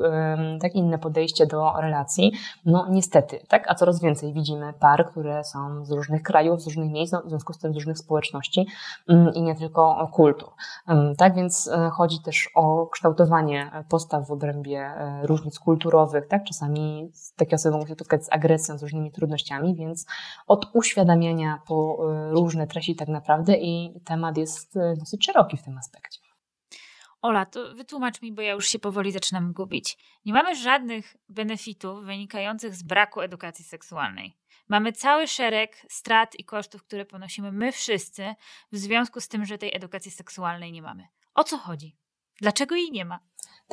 tak inne podejście do relacji. No niestety, tak? A coraz więcej widzimy par, które są z różnych krajów, z różnych miejsc, no, w związku z tym z różnych społeczności mm, i nie tylko kultur. Tak więc e, chodzi też o kształtowanie postaw w obrębie e, różnic kulturowych, tak? Czasami takie osoby mogą się spotkać z agresją, z różnymi trudnościami, więc od uświadamiania po e, różne treści tak naprawdę i temat jest dosyć szeroki w tym aspekcie. Ola, to wytłumacz mi, bo ja już się powoli zaczynam gubić. Nie mamy żadnych benefitów wynikających z braku edukacji seksualnej. Mamy cały szereg strat i kosztów, które ponosimy my wszyscy w związku z tym, że tej edukacji seksualnej nie mamy. O co chodzi? Dlaczego jej nie ma?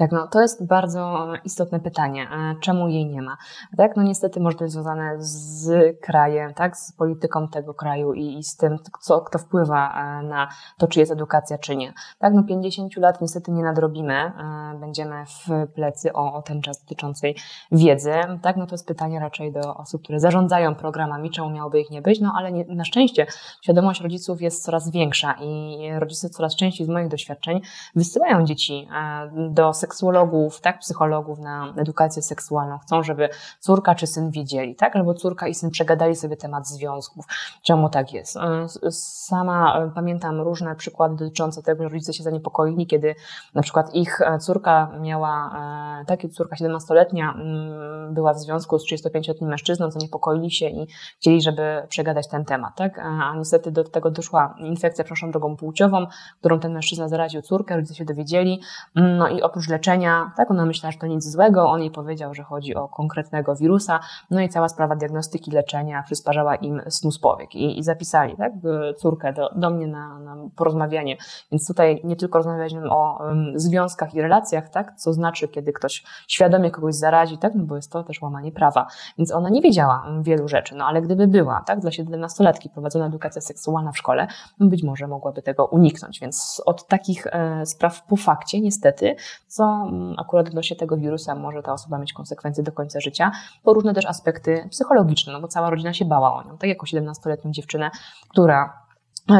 Tak, no to jest bardzo istotne pytanie. Czemu jej nie ma? Tak, no niestety może to jest związane z krajem, tak, z polityką tego kraju i, i z tym, co, kto wpływa e, na to, czy jest edukacja, czy nie. Tak, no 50 lat niestety nie nadrobimy, e, będziemy w plecy o, o ten czas dotyczącej wiedzy. Tak, no to jest pytanie raczej do osób, które zarządzają programami, czemu miałoby ich nie być, no ale nie, na szczęście świadomość rodziców jest coraz większa i rodzice coraz częściej z moich doświadczeń wysyłają dzieci e, do seksuologów, tak, psychologów na edukację seksualną. Chcą, żeby córka czy syn wiedzieli, tak, albo córka i syn przegadali sobie temat związków. Czemu tak jest? E, sama e, pamiętam różne przykłady dotyczące tego, że rodzice się zaniepokoili, kiedy na przykład ich e, córka miała, tak, córka 17-letnia mm, była w związku z 35-letnim mężczyzną, zaniepokoili się i chcieli, żeby przegadać ten temat, tak, a niestety do tego doszła infekcja, przepraszam, drogą płciową, którą ten mężczyzna zaraził córkę, rodzice się dowiedzieli, mm, no i oprócz leczenia, tak, ona myślała, że to nic złego, on jej powiedział, że chodzi o konkretnego wirusa, no i cała sprawa diagnostyki leczenia przysparzała im snus powiek i, i zapisali, tak, córkę do, do mnie na, na porozmawianie, więc tutaj nie tylko rozmawialiśmy o um, związkach i relacjach, tak, co znaczy, kiedy ktoś świadomie kogoś zarazi, tak, no bo jest to też łamanie prawa, więc ona nie wiedziała wielu rzeczy, no ale gdyby była, tak, dla 17-latki prowadzona edukacja seksualna w szkole, być może mogłaby tego uniknąć, więc od takich e, spraw po fakcie niestety, co mm, akurat odnośnie tego wirusa może ta osoba mieć konsekwencje do końca życia, bo różne też aspekty psychologiczne, no bo cała rodzina się bała o nią. Tak jako 17-letnią dziewczynę, która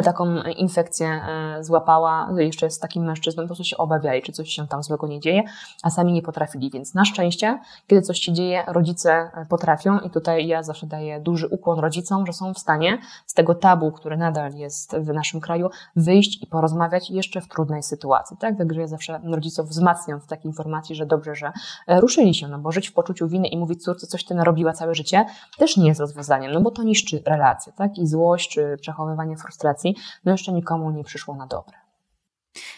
taką infekcję e, złapała, jeszcze z takim mężczyzną, po prostu się obawiali, czy coś się tam złego nie dzieje, a sami nie potrafili. Więc na szczęście, kiedy coś się dzieje, rodzice e, potrafią i tutaj ja zawsze daję duży ukłon rodzicom, że są w stanie z tego tabu, który nadal jest w naszym kraju, wyjść i porozmawiać jeszcze w trudnej sytuacji. Tak? Także ja zawsze rodziców wzmacniam w takiej informacji, że dobrze, że e, ruszyli się, no bo żyć w poczuciu winy i mówić córce, coś ty narobiła całe życie, też nie jest rozwiązaniem, no bo to niszczy relacje, tak? I złość, czy przechowywanie frustracji no jeszcze nikomu nie przyszło na dobre.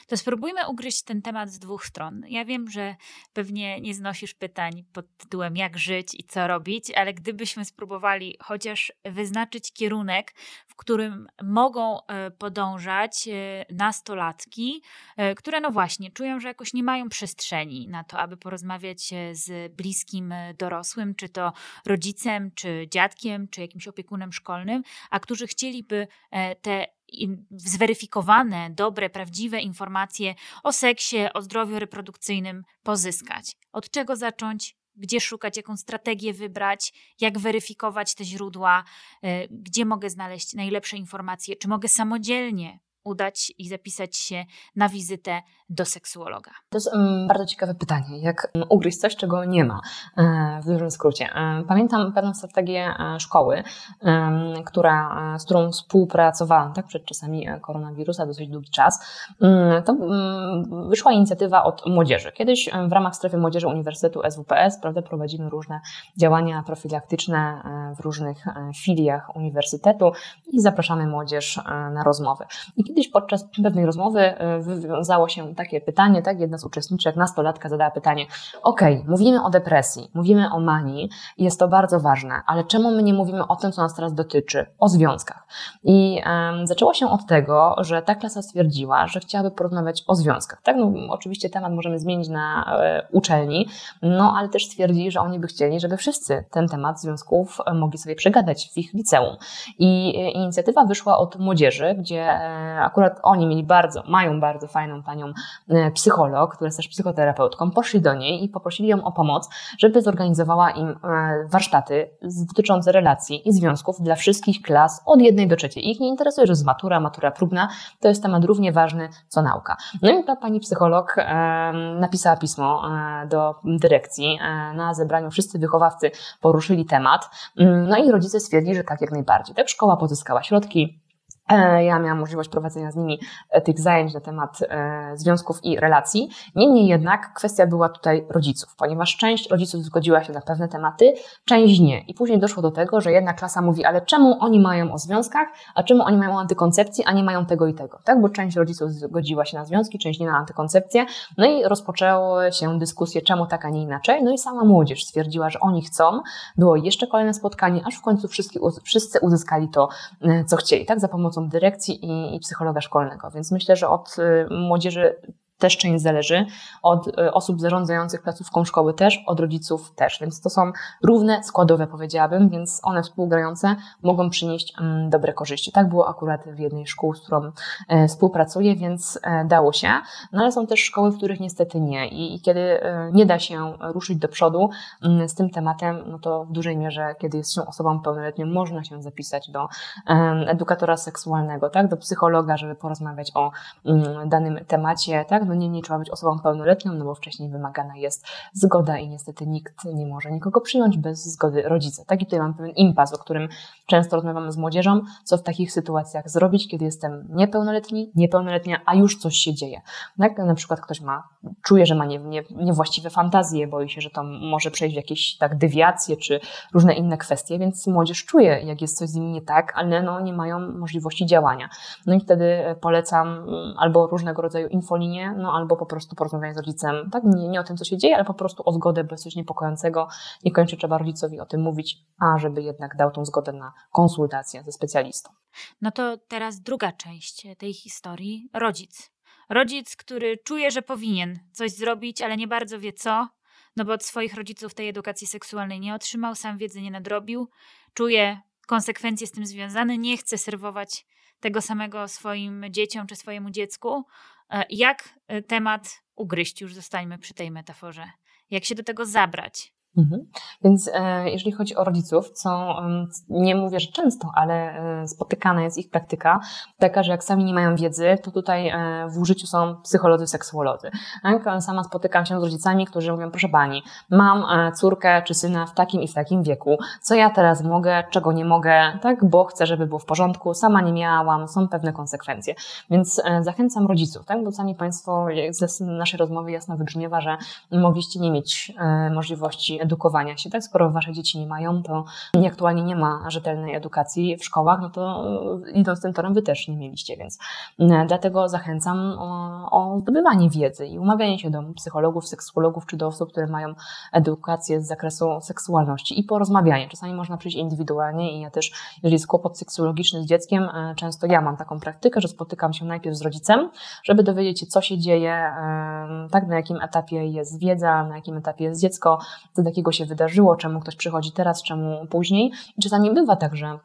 To spróbujmy ugryźć ten temat z dwóch stron. Ja wiem, że pewnie nie znosisz pytań pod tytułem jak żyć i co robić, ale gdybyśmy spróbowali chociaż wyznaczyć kierunek, w którym mogą e, podążać e, nastolatki, e, które no właśnie czują, że jakoś nie mają przestrzeni na to, aby porozmawiać z bliskim dorosłym, czy to rodzicem, czy dziadkiem, czy jakimś opiekunem szkolnym, a którzy chcieliby te zweryfikowane, dobre, prawdziwe informacje o seksie, o zdrowiu reprodukcyjnym pozyskać. Od czego zacząć? Gdzie szukać, jaką strategię wybrać, jak weryfikować te źródła, e, gdzie mogę znaleźć najlepsze informacje, czy mogę samodzielnie udać i zapisać się na wizytę do seksuologa? To jest um, bardzo ciekawe pytanie. Jak um, ugryźć coś, czego nie ma, e, w dużym skrócie. E, pamiętam pewną strategię e, szkoły, która, z którą współpracowałam tak, przed czasami koronawirusa dosyć długi czas. Mm, to mm, wyszła inicjatywa od młodzieży. Kiedyś w ramach strefy młodzieży Uniwersytetu SWPS prawda, prowadzimy różne działania profilaktyczne w różnych filiach uniwersytetu i zapraszamy młodzież na rozmowy. I kiedyś podczas pewnej rozmowy wywiązało się takie pytanie, tak? Jedna z uczestniczek, nastolatka zadała pytanie, ok, mówimy o depresji, mówimy o manii, jest to bardzo ważne, ale czemu my nie mówimy o tym, co nas teraz dotyczy, o związkach? I um, zaczęło się od tego, że ta klasa stwierdziła, że chciałaby porozmawiać o związkach, tak? No, oczywiście temat możemy zmienić na e, uczelni, no ale też stwierdzili, że oni by chcieli, żeby wszyscy ten temat związków e, mogli sobie przegadać w ich liceum. I e, inicjatywa wyszła od młodzieży, gdzie e, akurat oni mieli bardzo, mają bardzo fajną panią psycholog, która jest też psychoterapeutką, poszli do niej i poprosili ją o pomoc, żeby zorganizowała im warsztaty dotyczące relacji i związków dla wszystkich klas od jednej do trzeciej. Ich nie interesuje, że jest matura, matura próbna, to jest temat równie ważny co nauka. No i ta pani psycholog napisała pismo do dyrekcji na zebraniu. Wszyscy wychowawcy poruszyli temat, mm, no i rodzice stwierdzili, że tak jak najbardziej. Tak szkoła pozyskała środki, E, ja miałam możliwość prowadzenia z nimi e, tych zajęć na temat e, związków i relacji. Niemniej jednak kwestia była tutaj rodziców, ponieważ część rodziców zgodziła się na pewne tematy, część nie. I później doszło do tego, że jedna klasa mówi, ale czemu oni mają o związkach, a czemu oni mają o antykoncepcji, a nie mają tego i tego. Tak, bo część rodziców zgodziła się na związki, część nie na antykoncepcję. No i rozpoczęły się dyskusje, czemu tak, a nie inaczej. No i sama młodzież stwierdziła, że oni chcą. Było jeszcze kolejne spotkanie, aż w końcu wszyscy uzyskali to, co chcieli, tak, za pomocą dyrekcji i, i psychologa szkolnego. Więc myślę, że od y, młodzieży też część zależy, od y, osób zarządzających placówką szkoły też, od rodziców też. Więc to są równe, składowe powiedziałabym, więc one współgrające mogą przynieść mm, dobre korzyści. Tak było akurat w jednej szkół, z którą e, współpracuję, więc e, dało się. No ale są też szkoły, w których niestety nie. I, kiedy e, nie da się ruszyć do przodu mm, z tym tematem, no to w dużej mierze, kiedy jest się osobą pełnoletnią, można się zapisać do edukatora seksualnego, tak, do psychologa, żeby porozmawiać o mm, danym temacie, tak, no nie trzeba być osobą pełnoletnią, no bo wcześniej wymagana jest zgoda i niestety nikt nie może nikogo przyjąć bez zgody rodzica. Tak i tutaj mam pewien impas, o którym często rozmawiamy z młodzieżą, co w takich sytuacjach zrobić, kiedy jestem niepełnoletni, niepełnoletnia, a już coś się dzieje. Tak? Na przykład ktoś ma, czuje, że ma nie, nie, niewłaściwe fantazje, boi się, że to może przejść w jakieś tak dewiacje, czy różne inne kwestie, więc młodzież czuje, jak jest coś z nimi nie tak, ale no, nie mają możliwości działania. No i wtedy polecam mm, albo różnego rodzaju infolinie, no albo po prostu porozmawianie z rodzicem, tak, nie, nie o tym, co się dzieje, ale po prostu o zgodę, bo jest coś niepokojącego. Niekoniecznie trzeba rodzicowi o tym mówić, a żeby jednak dał tą zgodę na konsultację ze specjalistą. No to teraz druga część tej historii, rodzic. Rodzic, który czuje, że powinien coś zrobić, ale nie bardzo wie co, no bo od swoich rodziców tej edukacji seksualnej nie otrzymał, sam wiedzy nie nadrobił, czuje konsekwencje z tym związane, nie chce serwować tego samego swoim dzieciom czy swojemu dziecku, jak e, temat ugryźć, już zostańmy przy tej metaforze, jak się do tego zabrać, Mhm. Więc e, jeżeli chodzi o rodziców, co nie mówię, że często, ale e, spotykana jest ich praktyka, taka, że jak sami nie mają wiedzy, to tutaj e, w użyciu są psycholodzy, seksuolodzy. Tak? Sama spotykam się z rodzicami, którzy mówią, proszę pani, mam córkę czy syna w takim i w takim wieku, co ja teraz mogę, czego nie mogę, tak? bo chcę, żeby było w porządku, sama nie miałam, są pewne konsekwencje. Więc zachęcam rodziców, tak? bo sami Państwo z naszej rozmowy jasno wybrzmiewa, że mogliście nie mieć możliwości edukowania się, tak? Skoro wasze dzieci nie mają, to aktualnie nie ma rzetelnej edukacji w szkołach, no to e, idąc tym torem wy też nie mieliście, więc e, dlatego zachęcam o, zdobywanie wiedzy i umawianie się do psychologów, seksologów czy do osób, które mają edukację z zakresu seksualności i porozmawianie. Czasami można przyjść indywidualnie i ja też, jeżeli jest kłopot seksuologiczny z dzieckiem, e, często ja mam taką praktykę, że spotykam się najpierw z rodzicem, żeby dowiedzieć się, co się dzieje, tak, na jakim etapie jest wiedza, na jakim etapie jest dziecko, co takiego się wydarzyło, czemu ktoś przychodzi teraz, czemu później. I czasami bywa tak, że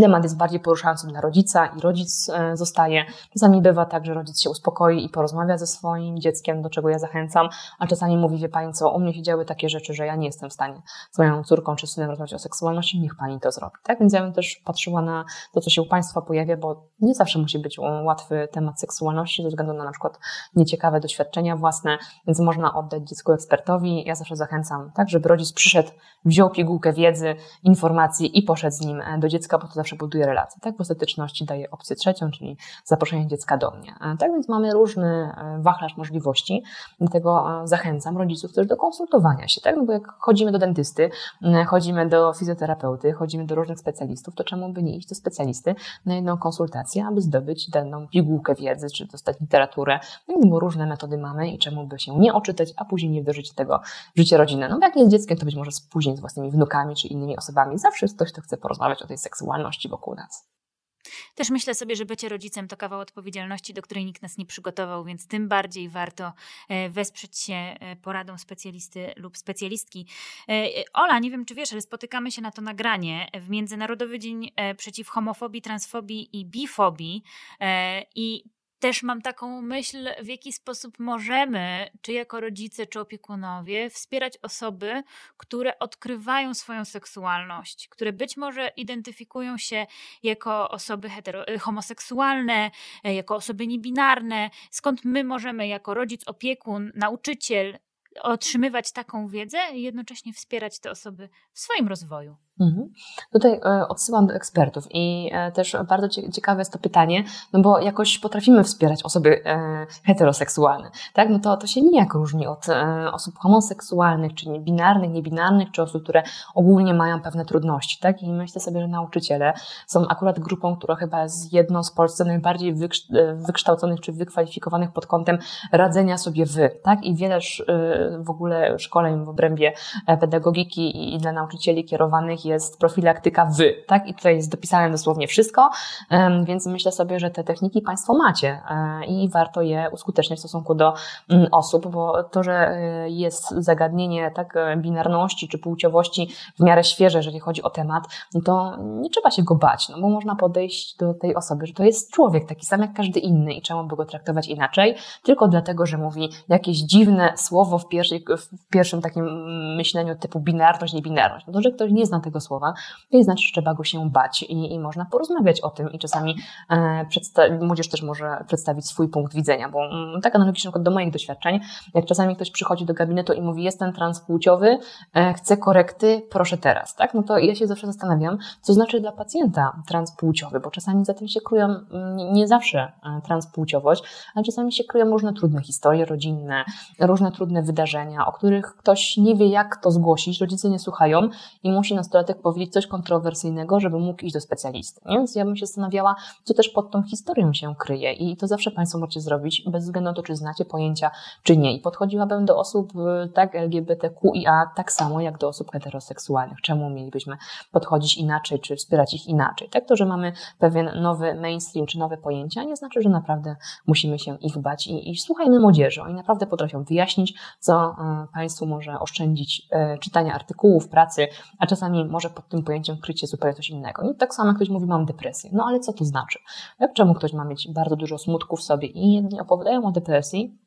Temat jest bardziej poruszający dla rodzica i rodzic e, zostaje. Czasami bywa tak, że rodzic się uspokoi i porozmawia ze swoim dzieckiem, do czego ja zachęcam, a czasami mówi, wie pani co, u mnie się działy takie rzeczy, że ja nie jestem w stanie z moją córką czy synem rozmawiać o seksualności, niech pani to zrobi. Tak więc ja bym też patrzyła na to, co się u państwa pojawia, bo nie zawsze musi być łatwy temat seksualności ze względu na na przykład nieciekawe doświadczenia własne, więc można oddać dziecku ekspertowi. Ja zawsze zachęcam, tak, żeby rodzic przyszedł, wziął pigułkę wiedzy, informacji i poszedł z nim e, do dziecka, bo to zawsze buduje relacje. Tak, w ostateczności daje opcję trzecią, czyli zaproszenie dziecka do mnie. E, tak więc mamy różny e, wachlarz możliwości, dlatego e, zachęcam rodziców też do konsultowania się, tak, no bo jak chodzimy do dentysty, chodzimy do fizjoterapeuty, chodzimy do różnych specjalistów, to czemu by nie iść do specjalisty na jedną konsultację, aby zdobyć daną pigułkę wiedzy, czy dostać literaturę, no bo różne metody mamy i czemu by się nie oczytać, a później nie wdrożyć tego w życie rodzinne. No bo jak nie z dzieckiem, to być może później z własnymi wnukami, czy innymi osobami. Zawsze ktoś, kto chce porozmawiać o tej seksualności wokół nas. Też myślę sobie, że bycie rodzicem to kawał odpowiedzialności, do której nikt nas nie przygotował, więc tym bardziej warto e, wesprzeć się e, poradą specjalisty lub specjalistki. E, Ola, nie wiem czy wiesz, ale spotykamy się na to nagranie w Międzynarodowy Dzień Przeciw Homofobii, Transfobii i Bifobii i też mam taką myśl, w jaki sposób możemy, czy jako rodzice, czy opiekunowie, wspierać osoby, które odkrywają swoją seksualność, które być może identyfikują się jako osoby hetero, y, homoseksualne, y, jako osoby niebinarne. Skąd my możemy, jako rodzic, opiekun, nauczyciel, otrzymywać taką wiedzę i jednocześnie wspierać te osoby w swoim rozwoju? Mhm. Tutaj e, odsyłam do ekspertów i e, też bardzo ciekawe jest to pytanie, no bo jakoś potrafimy wspierać osoby e, heteroseksualne, tak? No to, to się nijak różni od osób homoseksualnych, czy binarnych, niebinarnych, czy osób, które ogólnie mają pewne trudności, tak? I myślę sobie, że nauczyciele są akurat grupą, która chyba jest jedną z Polsce najbardziej wykształconych, czy wykwalifikowanych pod kątem radzenia sobie wy, tak? I wiele w ogóle szkoleń w obrębie pedagogiki i dla nauczycieli kierowanych jest profilaktyka wy, tak? I tutaj jest dopisane dosłownie wszystko, więc myślę sobie, że te techniki Państwo macie e, i warto je uskuteczniać w stosunku do mm, osób, bo to, że e, jest zagadnienie tak e, binarności czy płciowości w miarę świeże, jeżeli chodzi o temat, no to nie trzeba się go bać, no bo można podejść do tej osoby, że to jest człowiek taki sam jak każdy inny i czemu by go traktować inaczej, tylko dlatego, że mówi jakieś dziwne słowo w, pierwszej, w pierwszym takim myśleniu typu binarność, niebinarność. No to, że ktoś nie zna tego tego słowa, to znaczy, że trzeba go się bać i, i można porozmawiać o tym i czasami e, młodzież też może przedstawić swój punkt widzenia, bo mm, tak analogicznie do moich doświadczeń, jak czasami ktoś przychodzi do gabinetu i mówi jestem transpłciowy, e, chcę korekty, proszę teraz, tak? No to ja się zawsze zastanawiam, co znaczy dla pacjenta transpłciowy, bo czasami za tym się kryją mm, nie zawsze e, transpłciowość, ale czasami się kryją różne trudne historie rodzinne, różne trudne wydarzenia, o których ktoś nie wie jak to zgłosić, rodzice nie słuchają i musi nastolatek nastolatek powiedzieć coś kontrowersyjnego, żeby mógł iść do specjalisty. Nie? Więc ja bym się zastanawiała, co też pod tą historią się kryje i to zawsze Państwo możecie zrobić, bez względu na to, czy znacie pojęcia, czy nie. I podchodziłabym do osób y, tak LGBTQIA tak samo, jak do osób heteroseksualnych. Czemu mielibyśmy podchodzić inaczej, czy wspierać ich inaczej? Tak to, że mamy pewien nowy mainstream, czy nowe pojęcia, nie znaczy, że naprawdę musimy się ich bać i, i słuchajmy młodzieży. Oni naprawdę potrafią wyjaśnić, co y, Państwu może oszczędzić y, czytania artykułów, pracy, a czasami może pod tym pojęciem kryć się zupełnie coś innego. I tak samo jak ktoś mówi, mam depresję. No ale co to znaczy? Jak czemu ktoś ma mieć bardzo dużo smutku w sobie i jedni opowiadają o depresji,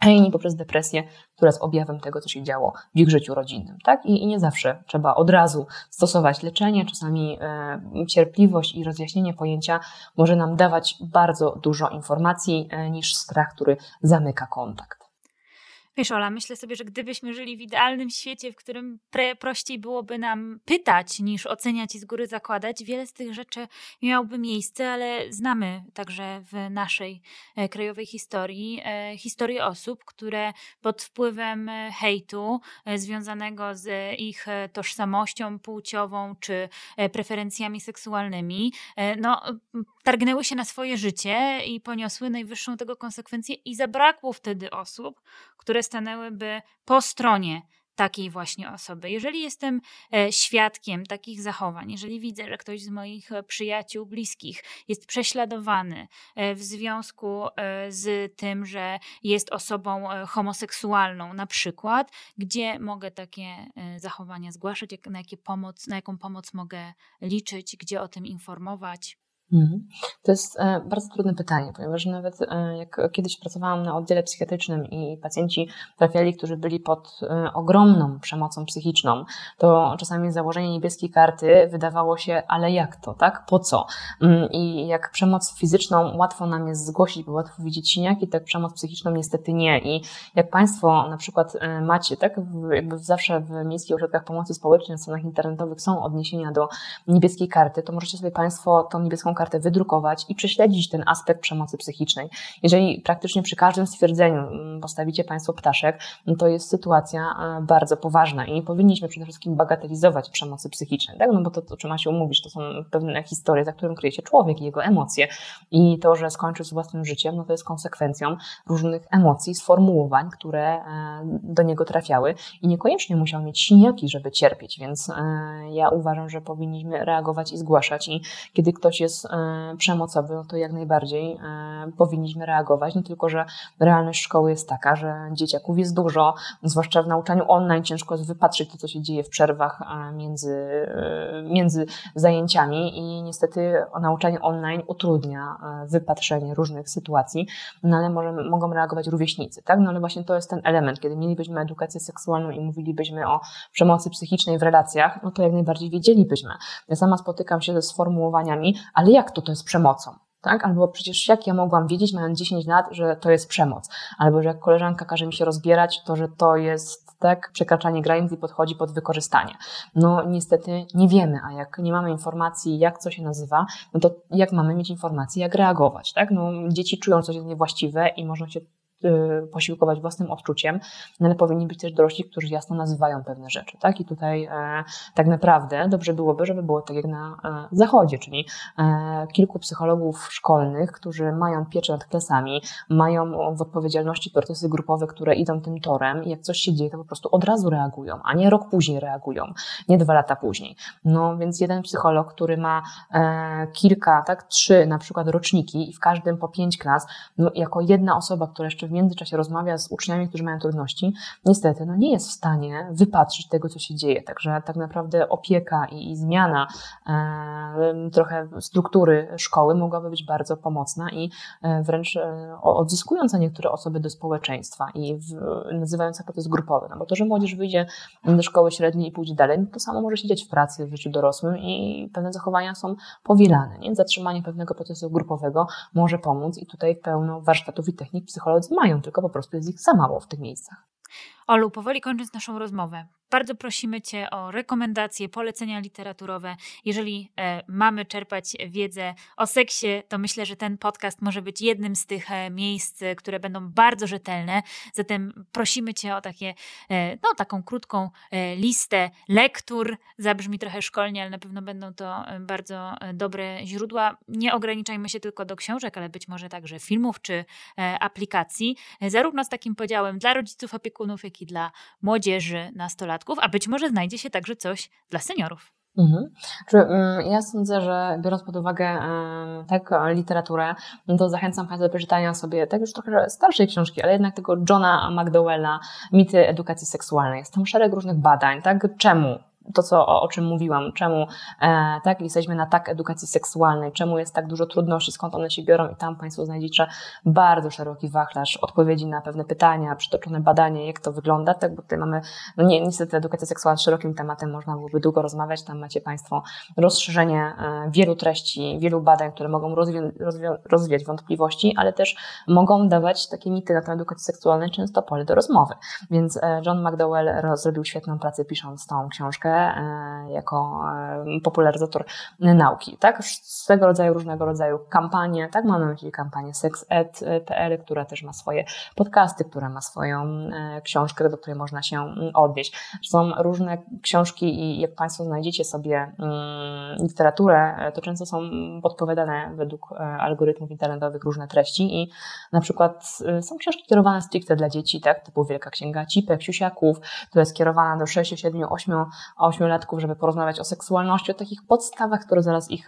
a inni poprzez depresję, która jest objawem tego, co się działo w ich życiu rodzinnym. Tak? I, I, nie zawsze trzeba od razu stosować leczenie. Czasami e, cierpliwość i rozjaśnienie pojęcia może nam dawać bardzo dużo informacji e, niż strach, który zamyka kontakt. Wiesz, Ola, myślę sobie, że gdybyśmy żyli w idealnym świecie, w którym pre, prościej byłoby nam pytać niż oceniać i z góry zakładać, wiele z tych rzeczy miałoby miejsce, ale znamy także w naszej e, krajowej historii e, historię osób, które pod wpływem e, hejtu e, związanego z ich e, tożsamością płciową czy e, preferencjami seksualnymi, no, targnęły się na swoje życie i poniosły najwyższą tego konsekwencję i zabrakło wtedy osób, które stanęłyby po stronie takiej właśnie osoby. Jeżeli jestem e, świadkiem takich zachowań, jeżeli widzę, że ktoś z moich e, przyjaciół, bliskich jest prześladowany e, w związku z tym, że jest osobą homoseksualną, na przykład, gdzie mogę takie zachowania zgłaszać, na, jakie pomoc, na jaką pomoc mogę liczyć, gdzie o tym informować. Mhm. To jest e, bardzo trudne pytanie, ponieważ nawet e, jak kiedyś pracowałam na oddziale psychiatrycznym i pacjenci trafiali, którzy byli pod e, ogromną przemocą psychiczną, to czasami założenie niebieskiej karty wydawało się, ale jak to, tak? Po co? Mm, I jak przemoc fizyczną łatwo nam jest zgłosić, bo łatwo widzieć siniaki, tak przemoc psychiczną niestety nie. I jak Państwo na przykład macie, tak? Jakby zawsze w miejskich ośrodkach pomocy społecznej na stronach internetowych są odniesienia do niebieskiej karty, to możecie sobie Państwo tą niebieską kartę wydrukować i prześledzić ten aspekt przemocy psychicznej. Jeżeli praktycznie przy każdym stwierdzeniu postawicie Państwo ptaszek, no to jest sytuacja bardzo poważna i nie powinniśmy przede wszystkim bagatelizować przemocy psychicznej, tak? no bo to, o czym się umówić, to są pewne historie, za którym kryje się człowiek i jego emocje i to, że skończył z własnym życiem, no to jest konsekwencją różnych emocji, sformułowań, które do niego trafiały i niekoniecznie musiał mieć siniaki, żeby cierpieć, więc ja uważam, że powinniśmy reagować i zgłaszać i kiedy ktoś jest przemocowy, no to jak najbardziej powinniśmy reagować, no tylko, że realność szkoły jest taka, że dzieciaków jest dużo, zwłaszcza w nauczaniu online ciężko jest wypatrzyć to, co się dzieje w przerwach między, e, między zajęciami i niestety nauczanie online utrudnia e, wypatrzenie różnych sytuacji, no ale może, mogą reagować rówieśnicy, tak? No ale właśnie to jest ten element, kiedy mielibyśmy edukację seksualną i mówilibyśmy o przemocy psychicznej w relacjach, no to jak najbardziej wiedzielibyśmy. Ja sama spotykam się ze sformułowaniami, ale jak to to jest przemocą? tak? Albo przecież jak ja mogłam wiedzieć, mając 10 lat, że to jest przemoc? Albo że jak koleżanka każe mi się rozbierać, to że to jest tak przekraczanie granic i podchodzi pod wykorzystanie. No niestety nie wiemy, a jak nie mamy informacji, jak co się nazywa, no to jak mamy mieć informacje, jak reagować, tak? No dzieci czują coś niewłaściwe i można się posiłkować własnym odczuciem, no ale powinni być też dorośli, którzy jasno nazywają pewne rzeczy, tak? I tutaj e, tak naprawdę dobrze byłoby, żeby było tak jak na e, zachodzie, czyli e, kilku psychologów szkolnych, którzy mają pieczę nad klasami, mają w odpowiedzialności procesy grupowe, które idą tym torem i jak coś się dzieje, to po prostu od razu reagują, a nie rok później reagują, nie dwa lata później. No więc jeden psycholog, który ma kilka, tak, trzy na przykład roczniki i w każdym po pięć klas, no, jako jedna osoba, która jeszcze w międzyczasie rozmawia z uczniami, którzy mają trudności, niestety no nie jest w stanie wypatrzyć tego, co się dzieje. Także tak naprawdę opieka i, i zmiana e, trochę struktury szkoły mogłaby być bardzo pomocna i e, wręcz e, odzyskująca niektóre osoby do społeczeństwa i w, nazywająca proces grupowy. No bo to, że młodzież wyjdzie do szkoły średniej i pójdzie dalej, no to samo może się dziać w pracy, w życiu dorosłym i pewne zachowania są powielane. Nie? Zatrzymanie pewnego procesu grupowego może pomóc i tutaj pełno warsztatów i technik psycholodzy mają, tylko po prostu jest ich za mało w tych miejscach. Olu, powoli kończąc naszą rozmowę, bardzo prosimy Cię o rekomendacje, polecenia literaturowe. Jeżeli e, mamy czerpać wiedzę o seksie, to myślę, że ten podcast może być jednym z tych e, miejsc, które będą bardzo rzetelne. Zatem prosimy Cię o takie, e, no, taką krótką e, listę lektur. Zabrzmi trochę szkolnie, ale na pewno będą to e, bardzo e, dobre źródła. Nie ograniczajmy się tylko do książek, ale być może także filmów czy aplikacji. Zarówno z takim podziałem dla rodziców, opiekunów, jak i dla młodzieży, nastolatków, a być może znajdzie się także coś dla seniorów. Mhm. Mm, ja sądzę, że biorąc pod uwagę tak literaturę, no to zachęcam Państwa do przeczytania sobie tak już trochę starszej książki, ale jednak tego Johna McDowella, Mity edukacji seksualnej. Jest tam szereg różnych badań, tak? Czemu to, co, o, o czym mówiłam, czemu e, tak, jesteśmy na tak edukacji seksualnej, czemu jest tak dużo trudności, skąd one się biorą i tam Państwo znajdziecie bardzo szeroki wachlarz odpowiedzi na pewne pytania, przytoczone badanie, jak to wygląda, tak, bo tutaj mamy, no nie, niestety edukacja seksualna szerokim tematem, można byłoby długo rozmawiać, tam macie Państwo rozszerzenie e, wielu treści, wielu badań, które mogą rozwią, rozwiać wątpliwości, ale też mogą dawać takie mity na temat edukacji seksualnej, często pole do rozmowy. Więc e, John McDowell zrobił świetną pracę pisząc tą książkę, E, jako e, popularyzator nauki. Tak? Swego rodzaju, różnego rodzaju kampanie, tak? Mamy myśli kampanię sexed.pl, która też ma swoje podcasty, która ma swoją e, książkę, do której można się odnieść. Są różne książki i jak Państwo znajdziecie sobie mm, literaturę, to często są podpowiadane według algorytmów internetowych różne treści i na przykład są książki kierowane stricte dla dzieci, tak? typu Wielka Księga Cipek, Siusiaków, która jest kierowana do 6, 7, 8, ośmiolatków, żeby porozmawiać o seksualności, o takich podstawach, które zaraz ich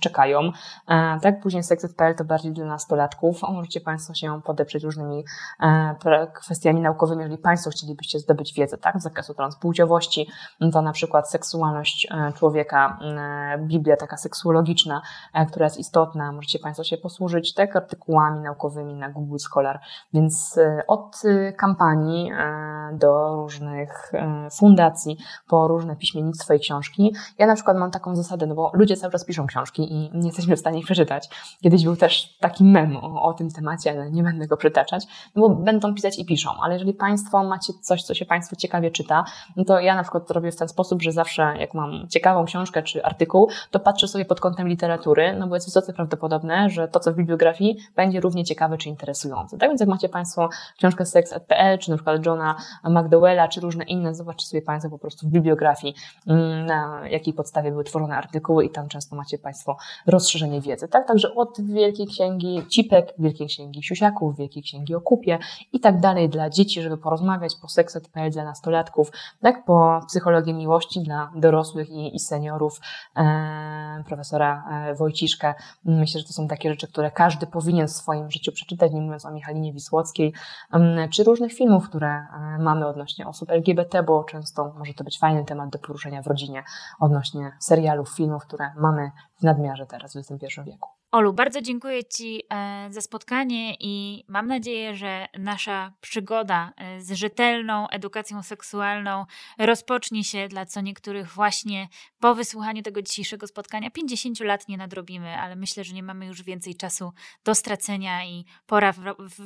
czekają. E, tak, później Sexed.pl to bardziej dla nastolatków. Możecie Państwo się podeprzeć różnymi e, kwestiami naukowymi, jeżeli Państwo chcielibyście zdobyć wiedzę, tak, z zakresu transpłciowości, to na przykład seksualność e, człowieka, Biblia taka seksuologiczna, która jest istotna. Możecie Państwo się posłużyć tak artykułami naukowymi na Google Scholar, więc od kampanii do różnych fundacji, po różnych na piśmie nic swojej książki. Ja na przykład mam taką zasadę, no bo ludzie cały czas piszą książki i nie jesteśmy w stanie ich przeczytać. Kiedyś był też taki mem o, o tym temacie, ale nie będę go przytaczać, no bo będą pisać i piszą, ale jeżeli Państwo macie coś, co się Państwu ciekawie czyta, no to ja na przykład robię w ten sposób, że zawsze jak mam ciekawą książkę czy artykuł, to patrzę sobie pod kątem literatury, no bo jest wysoce prawdopodobne, że to, co w bibliografii, będzie równie ciekawe czy interesujące. Tak więc jak macie Państwo książkę sex.pl, czy na przykład Johna McDowella, czy różne inne, zobaczcie sobie Państwo po prostu w bibliografii, mm, na jakiej podstawie były tworzone artykuły i tam często macie Państwo rozszerzenie wiedzy. Tak? Także od Wielkiej Księgi Cipek, Wielkiej Księgi Siusiaków, Wielkiej Księgi o kupie i tak dalej dla dzieci, żeby porozmawiać, po sex.pl dla nastolatków, tak? po psychologię miłości dla dorosłych i, i seniorów e, profesora e, Wojciszka. Myślę, że to są takie rzeczy, które każdy powinien w swoim życiu przeczytać, nie mówiąc o Michalinie Wisłockiej, czy różnych filmów, które e, mamy odnośnie osób LGBT, bo często może to być fajny temat do poruszenia w rodzinie odnośnie serialów, filmów, które mamy w nadmiarze teraz w XXI wieku. Olu, bardzo dziękuję Ci e, za spotkanie i mam nadzieję, że nasza przygoda e, z rzetelną edukacją seksualną rozpocznie się dla co niektórych właśnie po wysłuchaniu tego dzisiejszego spotkania. 50 lat nie nadrobimy, ale myślę, że nie mamy już więcej czasu do stracenia i pora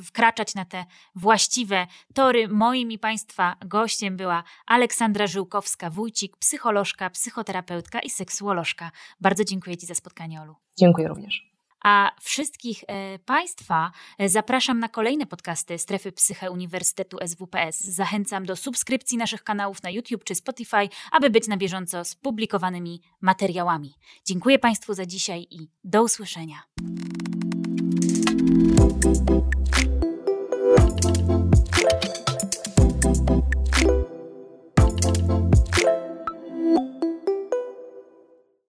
wkraczać na te właściwe tory. Moim i Państwa gościem była Aleksandra Żyłkowska-Wójcik, psycholożka, psychoterapeutka i seksuolożka. Bardzo dziękuję Ci za spotkanie, Olu. Dziękuję również. A wszystkich e, Państwa e, zapraszam na kolejne podcasty Strefy Psyche Uniwersytetu SWPS. Zachęcam do subskrypcji naszych kanałów na YouTube czy Spotify, aby być na bieżąco z publikowanymi materiałami. Dziękuję Państwu za dzisiaj i do usłyszenia.